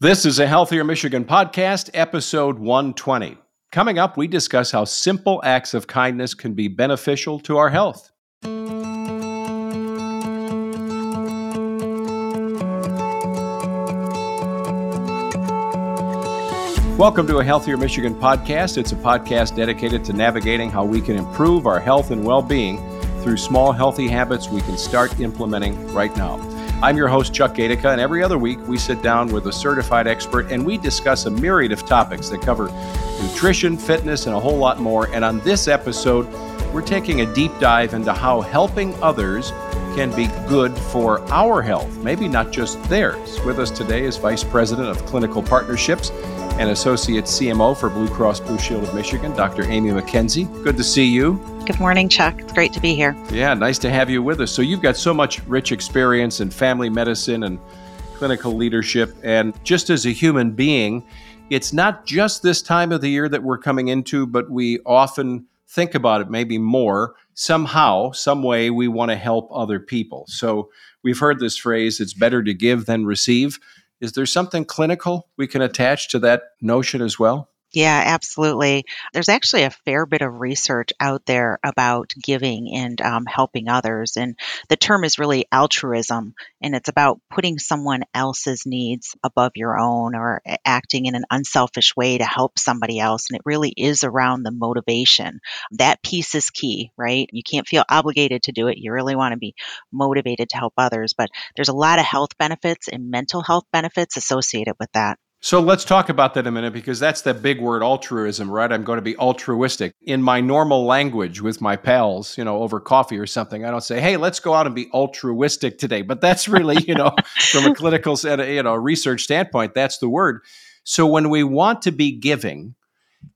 This is a Healthier Michigan podcast, episode 120. Coming up, we discuss how simple acts of kindness can be beneficial to our health. Welcome to a Healthier Michigan podcast. It's a podcast dedicated to navigating how we can improve our health and well being through small, healthy habits we can start implementing right now. I'm your host, Chuck Gaidica, and every other week we sit down with a certified expert and we discuss a myriad of topics that cover nutrition, fitness, and a whole lot more. And on this episode, we're taking a deep dive into how helping others can be good for our health, maybe not just theirs. With us today is Vice President of Clinical Partnerships and Associate CMO for Blue Cross Blue Shield of Michigan, Dr. Amy McKenzie. Good to see you. Good morning, Chuck. It's great to be here. Yeah, nice to have you with us. So, you've got so much rich experience in family medicine and clinical leadership. And just as a human being, it's not just this time of the year that we're coming into, but we often think about it maybe more. Somehow, some way, we want to help other people. So, we've heard this phrase it's better to give than receive. Is there something clinical we can attach to that notion as well? Yeah, absolutely. There's actually a fair bit of research out there about giving and um, helping others. And the term is really altruism, and it's about putting someone else's needs above your own or acting in an unselfish way to help somebody else. And it really is around the motivation. That piece is key, right? You can't feel obligated to do it. You really want to be motivated to help others. But there's a lot of health benefits and mental health benefits associated with that. So let's talk about that a minute because that's the big word altruism, right? I'm going to be altruistic. In my normal language with my pals, you know, over coffee or something, I don't say, hey, let's go out and be altruistic today. But that's really, you know, from a clinical, you know, research standpoint, that's the word. So when we want to be giving,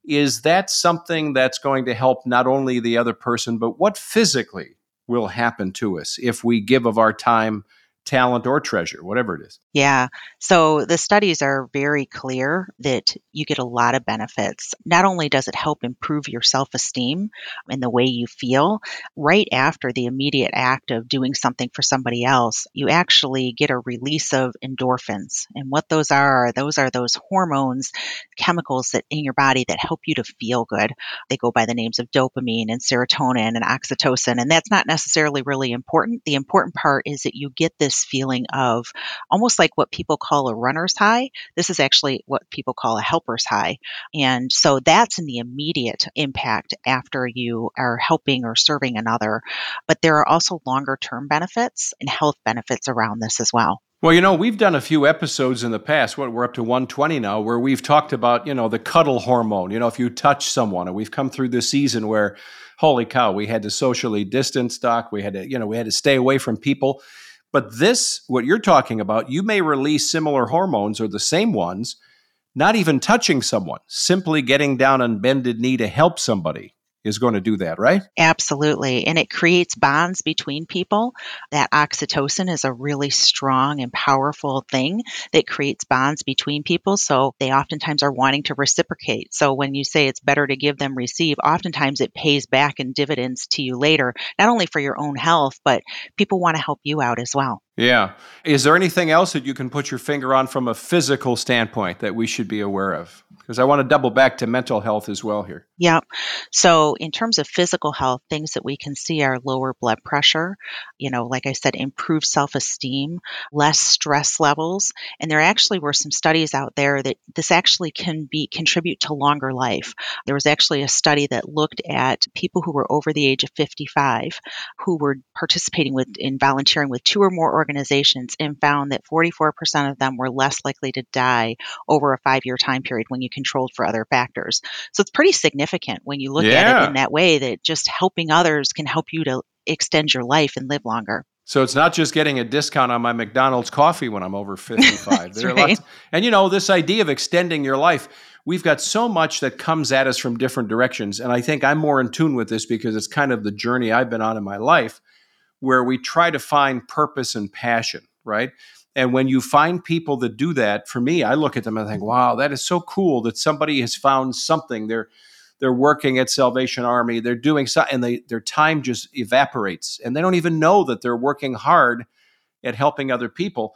is that something that's going to help not only the other person, but what physically will happen to us if we give of our time? Talent or treasure, whatever it is. Yeah. So the studies are very clear that you get a lot of benefits. Not only does it help improve your self esteem and the way you feel, right after the immediate act of doing something for somebody else, you actually get a release of endorphins. And what those are, those are those hormones, chemicals that in your body that help you to feel good. They go by the names of dopamine and serotonin and oxytocin. And that's not necessarily really important. The important part is that you get this feeling of almost like what people call a runner's high. This is actually what people call a helper's high. And so that's in the immediate impact after you are helping or serving another. But there are also longer term benefits and health benefits around this as well. Well, you know, we've done a few episodes in the past. What we're up to 120 now, where we've talked about, you know, the cuddle hormone. You know, if you touch someone, and we've come through this season where, holy cow, we had to socially distance, doc. We had to, you know, we had to stay away from people. But this, what you're talking about, you may release similar hormones or the same ones, not even touching someone, simply getting down on bended knee to help somebody is going to do that, right? Absolutely. And it creates bonds between people. That oxytocin is a really strong and powerful thing that creates bonds between people. So they oftentimes are wanting to reciprocate. So when you say it's better to give than receive, oftentimes it pays back in dividends to you later, not only for your own health, but people want to help you out as well. Yeah. Is there anything else that you can put your finger on from a physical standpoint that we should be aware of? Because I want to double back to mental health as well here. Yeah. So, in terms of physical health, things that we can see are lower blood pressure, you know, like I said, improved self esteem, less stress levels. And there actually were some studies out there that this actually can be contribute to longer life. There was actually a study that looked at people who were over the age of 55 who were participating with in volunteering with two or more organizations and found that 44% of them were less likely to die over a five year time period when you controlled for other factors. So it's pretty significant when you look yeah. at it in that way that just helping others can help you to extend your life and live longer. So it's not just getting a discount on my McDonald's coffee when I'm over 55. there right. lots, and you know, this idea of extending your life, we've got so much that comes at us from different directions. And I think I'm more in tune with this because it's kind of the journey I've been on in my life where we try to find purpose and passion, right? And when you find people that do that, for me, I look at them and think, wow, that is so cool that somebody has found something. They're they're working at Salvation Army, they're doing something, and they, their time just evaporates. And they don't even know that they're working hard at helping other people.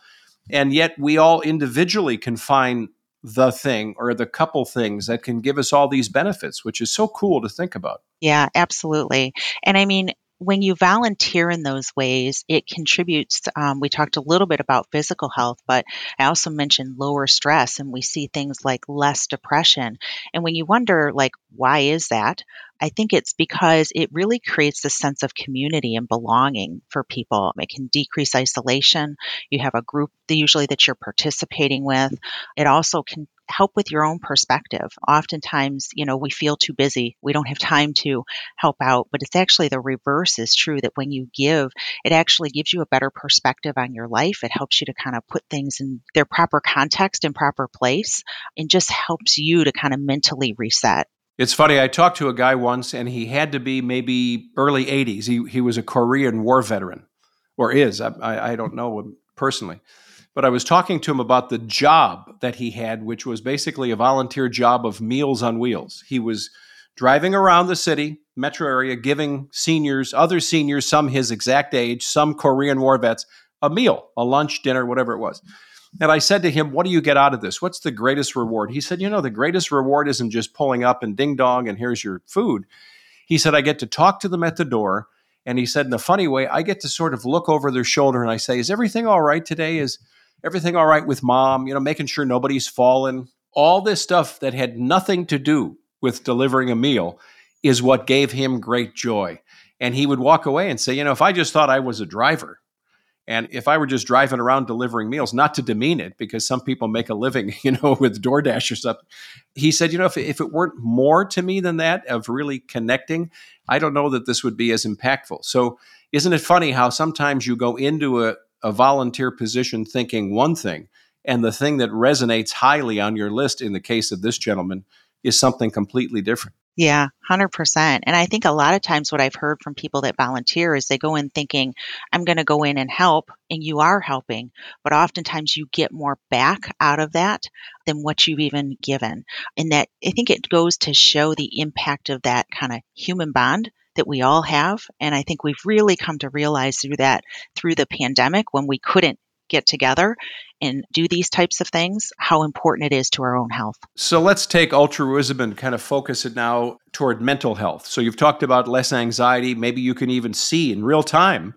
And yet we all individually can find the thing or the couple things that can give us all these benefits, which is so cool to think about. Yeah, absolutely. And I mean, when you volunteer in those ways, it contributes. Um, we talked a little bit about physical health, but I also mentioned lower stress, and we see things like less depression. And when you wonder, like, why is that? I think it's because it really creates a sense of community and belonging for people. It can decrease isolation. You have a group usually that you're participating with. It also can help with your own perspective. Oftentimes, you know, we feel too busy. We don't have time to help out, but it's actually the reverse is true that when you give, it actually gives you a better perspective on your life. It helps you to kind of put things in their proper context and proper place and just helps you to kind of mentally reset. It's funny. I talked to a guy once, and he had to be maybe early 80s. He, he was a Korean War veteran, or is. I, I don't know him personally. But I was talking to him about the job that he had, which was basically a volunteer job of Meals on Wheels. He was driving around the city, metro area, giving seniors, other seniors, some his exact age, some Korean War vets, a meal, a lunch, dinner, whatever it was. And I said to him, What do you get out of this? What's the greatest reward? He said, You know, the greatest reward isn't just pulling up and ding dong and here's your food. He said, I get to talk to them at the door. And he said, in a funny way, I get to sort of look over their shoulder and I say, Is everything all right today? Is everything all right with mom? You know, making sure nobody's fallen. All this stuff that had nothing to do with delivering a meal is what gave him great joy. And he would walk away and say, You know, if I just thought I was a driver, and if I were just driving around delivering meals, not to demean it, because some people make a living, you know, with DoorDash or something, he said, you know, if, if it weren't more to me than that of really connecting, I don't know that this would be as impactful. So, isn't it funny how sometimes you go into a, a volunteer position thinking one thing, and the thing that resonates highly on your list in the case of this gentleman is something completely different? Yeah, 100%. And I think a lot of times what I've heard from people that volunteer is they go in thinking, I'm going to go in and help, and you are helping. But oftentimes you get more back out of that than what you've even given. And that I think it goes to show the impact of that kind of human bond that we all have. And I think we've really come to realize through that, through the pandemic, when we couldn't get together and do these types of things, how important it is to our own health. So let's take altruism and kind of focus it now toward mental health. So you've talked about less anxiety. Maybe you can even see in real time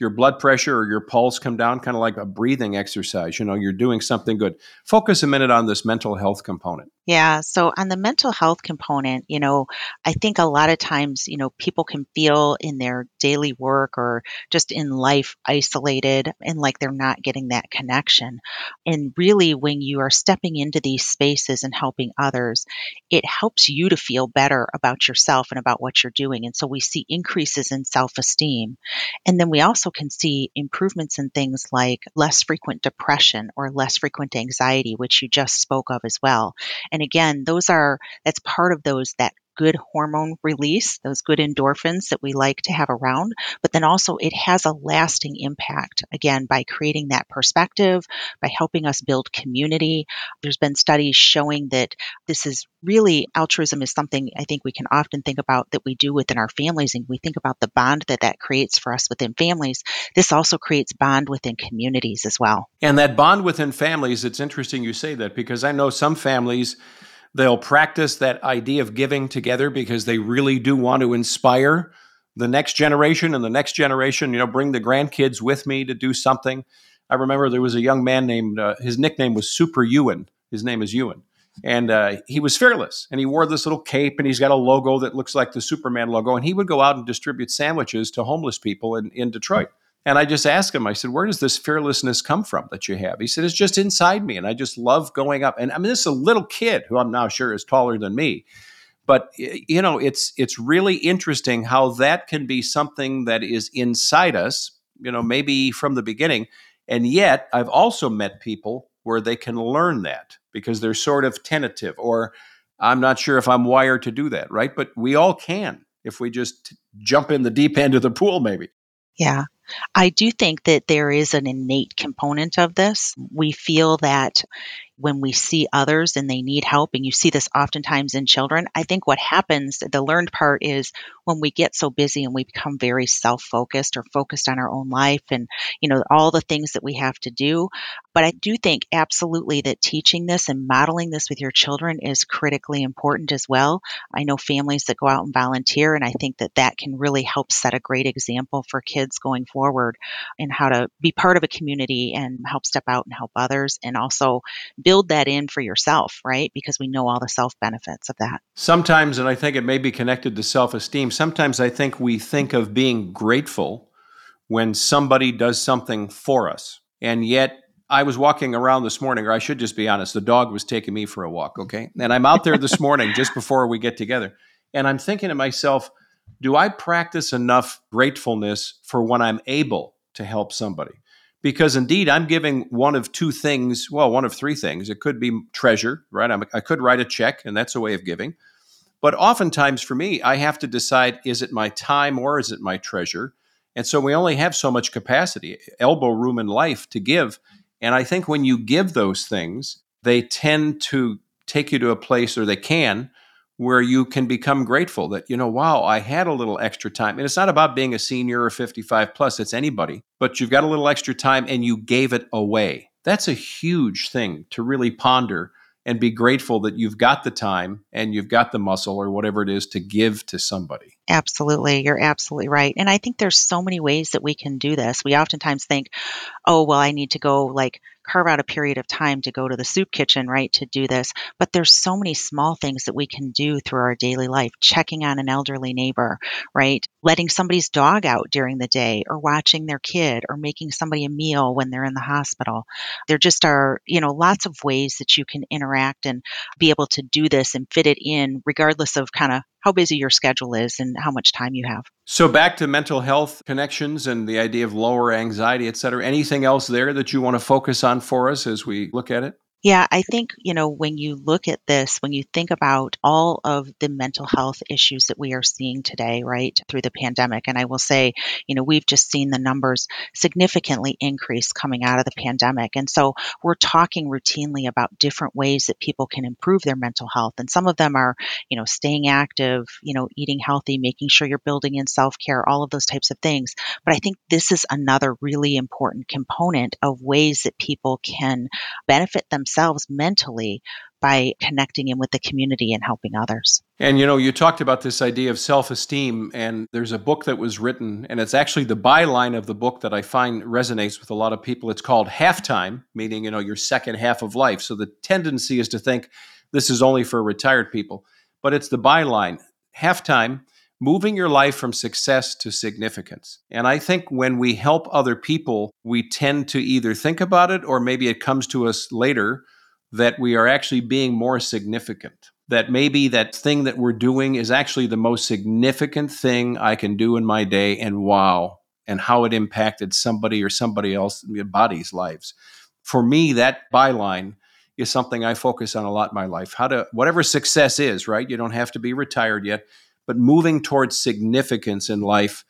your blood pressure or your pulse come down, kind of like a breathing exercise. You know, you're doing something good. Focus a minute on this mental health component. Yeah. So on the mental health component, you know, I think a lot of times, you know, people can feel in their daily work or just in life isolated and like they're not getting that connection. And really, when you are stepping into these spaces and helping others, it helps you to feel better about yourself and about what you're doing. And so we see increases in self esteem. And then we also can see improvements in things like less frequent depression or less frequent anxiety, which you just spoke of as well. And and again, those are, that's part of those, that good hormone release, those good endorphins that we like to have around, but then also it has a lasting impact, again, by creating that perspective, by helping us build community. There's been studies showing that this is really altruism is something I think we can often think about that we do within our families, and we think about the bond that that creates for us within families. This also creates bond within communities as well. And that bond within families, it's interesting you say that because I know some families They'll practice that idea of giving together because they really do want to inspire the next generation and the next generation, you know, bring the grandkids with me to do something. I remember there was a young man named, uh, his nickname was Super Ewan. His name is Ewan. And uh, he was fearless. And he wore this little cape and he's got a logo that looks like the Superman logo. And he would go out and distribute sandwiches to homeless people in, in Detroit. And I just asked him, I said, where does this fearlessness come from that you have? He said, it's just inside me. And I just love going up. And I mean, this is a little kid who I'm now sure is taller than me. But you know, it's it's really interesting how that can be something that is inside us, you know, maybe from the beginning. And yet I've also met people where they can learn that because they're sort of tentative or I'm not sure if I'm wired to do that, right? But we all can if we just jump in the deep end of the pool, maybe. Yeah. I do think that there is an innate component of this. We feel that when we see others and they need help, and you see this oftentimes in children, I think what happens, the learned part is when we get so busy and we become very self focused or focused on our own life and, you know, all the things that we have to do. But I do think absolutely that teaching this and modeling this with your children is critically important as well. I know families that go out and volunteer, and I think that that can really help set a great example for kids going forward in how to be part of a community and help step out and help others and also build that in for yourself, right? Because we know all the self benefits of that. Sometimes, and I think it may be connected to self esteem, sometimes I think we think of being grateful when somebody does something for us. And yet, I was walking around this morning, or I should just be honest, the dog was taking me for a walk, okay? And I'm out there this morning just before we get together. And I'm thinking to myself, do I practice enough gratefulness for when I'm able to help somebody? Because indeed, I'm giving one of two things, well, one of three things. It could be treasure, right? I'm, i could write a check, and that's a way of giving. But oftentimes for me, I have to decide is it my time or is it my treasure? And so we only have so much capacity, elbow room in life to give. And I think when you give those things, they tend to take you to a place, or they can, where you can become grateful that, you know, wow, I had a little extra time. And it's not about being a senior or 55 plus, it's anybody, but you've got a little extra time and you gave it away. That's a huge thing to really ponder and be grateful that you've got the time and you've got the muscle or whatever it is to give to somebody. Absolutely. You're absolutely right. And I think there's so many ways that we can do this. We oftentimes think, oh, well, I need to go like carve out a period of time to go to the soup kitchen, right, to do this. But there's so many small things that we can do through our daily life, checking on an elderly neighbor, right? Letting somebody's dog out during the day or watching their kid or making somebody a meal when they're in the hospital. There just are, you know, lots of ways that you can interact and be able to do this and fit it in regardless of kind of how busy your schedule is and how much time you have. So back to mental health connections and the idea of lower anxiety, et cetera. Anything else there that you want to focus on for us as we look at it? Yeah, I think, you know, when you look at this, when you think about all of the mental health issues that we are seeing today, right, through the pandemic, and I will say, you know, we've just seen the numbers significantly increase coming out of the pandemic. And so we're talking routinely about different ways that people can improve their mental health. And some of them are, you know, staying active, you know, eating healthy, making sure you're building in self care, all of those types of things. But I think this is another really important component of ways that people can benefit themselves themselves mentally by connecting in with the community and helping others. And you know, you talked about this idea of self esteem, and there's a book that was written, and it's actually the byline of the book that I find resonates with a lot of people. It's called Halftime, meaning, you know, your second half of life. So the tendency is to think this is only for retired people, but it's the byline Halftime moving your life from success to significance. And I think when we help other people, we tend to either think about it or maybe it comes to us later that we are actually being more significant. That maybe that thing that we're doing is actually the most significant thing I can do in my day, and wow, and how it impacted somebody or somebody else body's lives. For me, that byline is something I focus on a lot in my life. How to whatever success is, right? You don't have to be retired yet but moving towards significance in life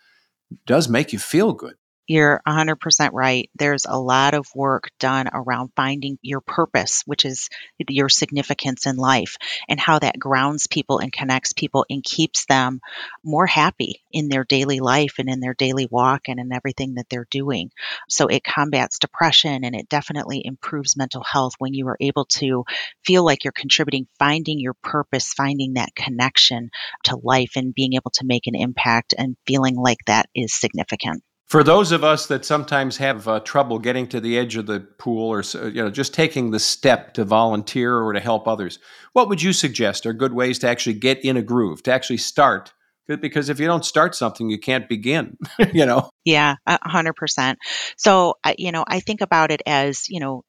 does make you feel good. You're 100% right. There's a lot of work done around finding your purpose, which is your significance in life, and how that grounds people and connects people and keeps them more happy in their daily life and in their daily walk and in everything that they're doing. So it combats depression and it definitely improves mental health when you are able to feel like you're contributing, finding your purpose, finding that connection to life and being able to make an impact and feeling like that is significant. For those of us that sometimes have uh, trouble getting to the edge of the pool or you know just taking the step to volunteer or to help others, what would you suggest are good ways to actually get in a groove, to actually start? Because if you don't start something, you can't begin, you know? Yeah, 100%. So, you know, I think about it as, you know,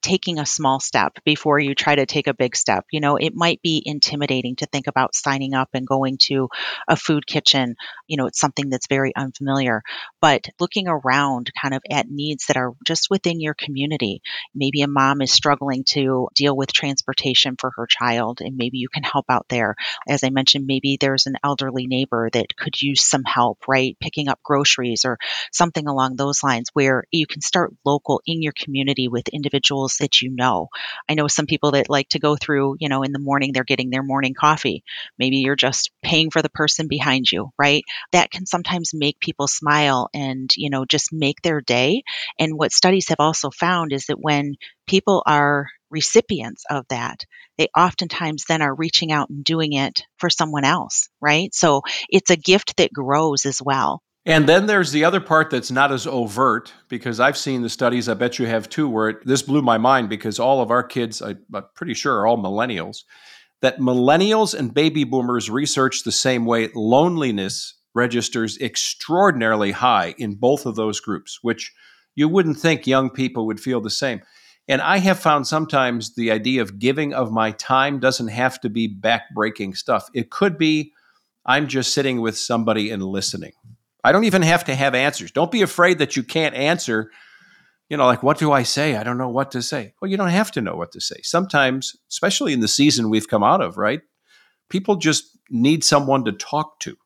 taking a small step before you try to take a big step. You know, it might be intimidating to think about signing up and going to a food kitchen. You know, it's something that's very unfamiliar, but looking around kind of at needs that are just within your community. Maybe a mom is struggling to deal with transportation for her child, and maybe you can help out there. As I mentioned, maybe there's an elderly neighbor that could use some help, right? Picking up groceries or something along those lines where you can start local in your community with individual that you know. I know some people that like to go through, you know, in the morning they're getting their morning coffee. Maybe you're just paying for the person behind you, right? That can sometimes make people smile and, you know, just make their day. And what studies have also found is that when people are recipients of that, they oftentimes then are reaching out and doing it for someone else, right? So it's a gift that grows as well. And then there's the other part that's not as overt because I've seen the studies, I bet you have too, where it, this blew my mind because all of our kids, I, I'm pretty sure, are all millennials. That millennials and baby boomers research the same way. Loneliness registers extraordinarily high in both of those groups, which you wouldn't think young people would feel the same. And I have found sometimes the idea of giving of my time doesn't have to be backbreaking stuff. It could be I'm just sitting with somebody and listening. I don't even have to have answers. Don't be afraid that you can't answer. You know, like, what do I say? I don't know what to say. Well, you don't have to know what to say. Sometimes, especially in the season we've come out of, right? People just need someone to talk to.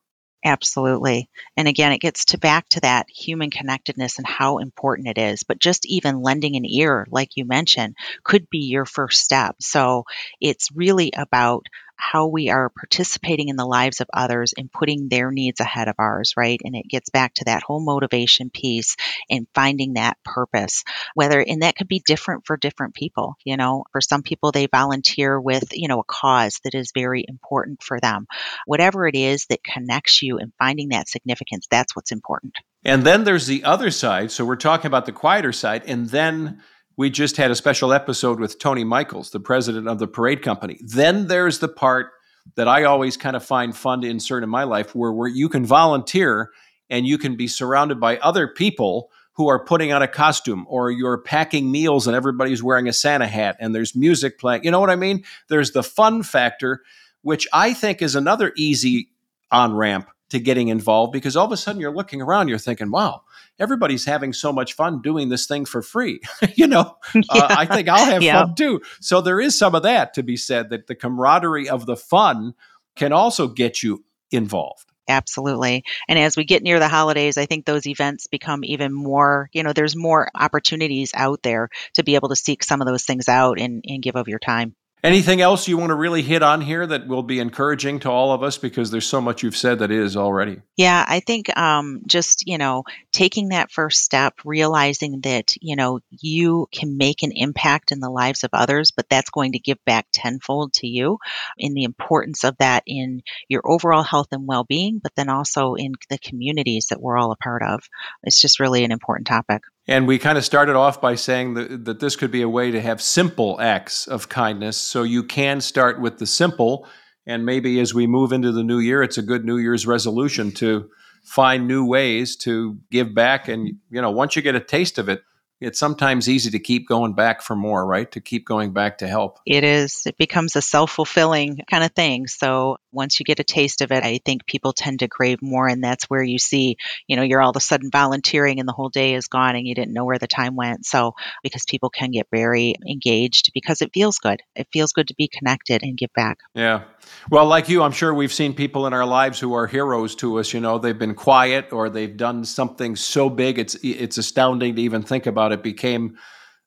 Absolutely. And again, it gets to back to that human connectedness and how important it is. But just even lending an ear, like you mentioned, could be your first step. So it's really about how we are participating in the lives of others and putting their needs ahead of ours, right? And it gets back to that whole motivation piece and finding that purpose, whether, and that could be different for different people. You know, for some people, they volunteer with, you know, a cause that is very important for them. Whatever it is that connects you and finding that significance, that's what's important. And then there's the other side. So we're talking about the quieter side. And then we just had a special episode with Tony Michaels, the president of the parade company. Then there's the part that I always kind of find fun to insert in my life where, where you can volunteer and you can be surrounded by other people who are putting on a costume or you're packing meals and everybody's wearing a Santa hat and there's music playing. You know what I mean? There's the fun factor, which I think is another easy on ramp to getting involved because all of a sudden you're looking around, you're thinking, wow, everybody's having so much fun doing this thing for free. you know, yeah. uh, I think I'll have yeah. fun too. So there is some of that to be said that the camaraderie of the fun can also get you involved. Absolutely. And as we get near the holidays, I think those events become even more, you know, there's more opportunities out there to be able to seek some of those things out and, and give of your time. Anything else you want to really hit on here that will be encouraging to all of us because there's so much you've said that is already? Yeah, I think um, just, you know, taking that first step, realizing that, you know, you can make an impact in the lives of others, but that's going to give back tenfold to you in the importance of that in your overall health and well being, but then also in the communities that we're all a part of. It's just really an important topic. And we kind of started off by saying that, that this could be a way to have simple acts of kindness. So you can start with the simple. And maybe as we move into the new year, it's a good New Year's resolution to find new ways to give back. And, you know, once you get a taste of it, it's sometimes easy to keep going back for more, right? To keep going back to help. It is. It becomes a self fulfilling kind of thing. So once you get a taste of it, I think people tend to crave more. And that's where you see, you know, you're all of a sudden volunteering and the whole day is gone and you didn't know where the time went. So because people can get very engaged because it feels good. It feels good to be connected and give back. Yeah. Well, like you, I'm sure we've seen people in our lives who are heroes to us. You know, they've been quiet or they've done something so big. It's, it's astounding to even think about it became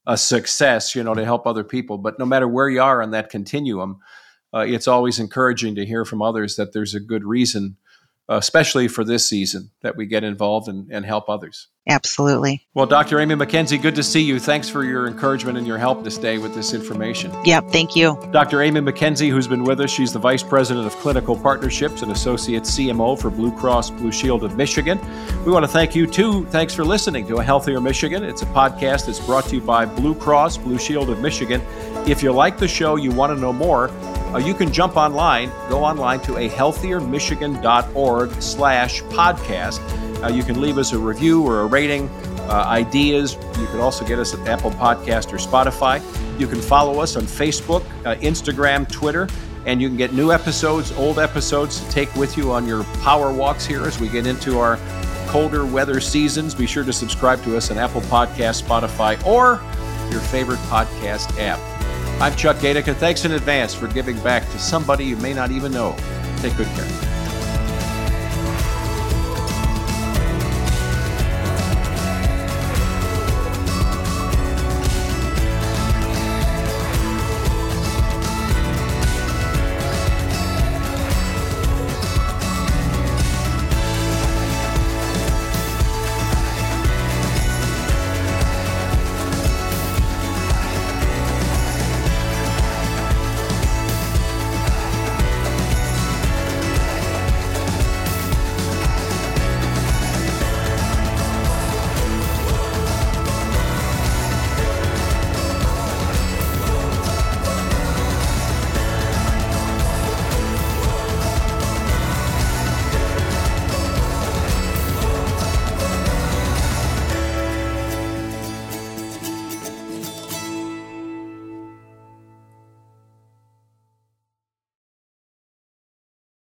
a success, you know, to help other people. But no matter where you are on that continuum, uh, it's always encouraging to hear from others that there's a good reason especially for this season, that we get involved and, and help others. Absolutely. Well, Dr. Amy McKenzie, good to see you. Thanks for your encouragement and your help this day with this information. Yep, thank you. Dr. Amy McKenzie, who's been with us, she's the Vice President of Clinical Partnerships and Associate CMO for Blue Cross Blue Shield of Michigan. We want to thank you too. Thanks for listening to A Healthier Michigan. It's a podcast that's brought to you by Blue Cross Blue Shield of Michigan. If you like the show, you want to know more, uh, you can jump online, go online to a healthiermichigan.org slash podcast. Uh, you can leave us a review or a rating, uh, ideas. You can also get us at Apple Podcast or Spotify. You can follow us on Facebook, uh, Instagram, Twitter, and you can get new episodes, old episodes to take with you on your power walks here as we get into our colder weather seasons. Be sure to subscribe to us on Apple Podcast, Spotify, or your favorite podcast app. I'm Chuck Gaidica. Thanks in advance for giving back to somebody you may not even know. Take good care.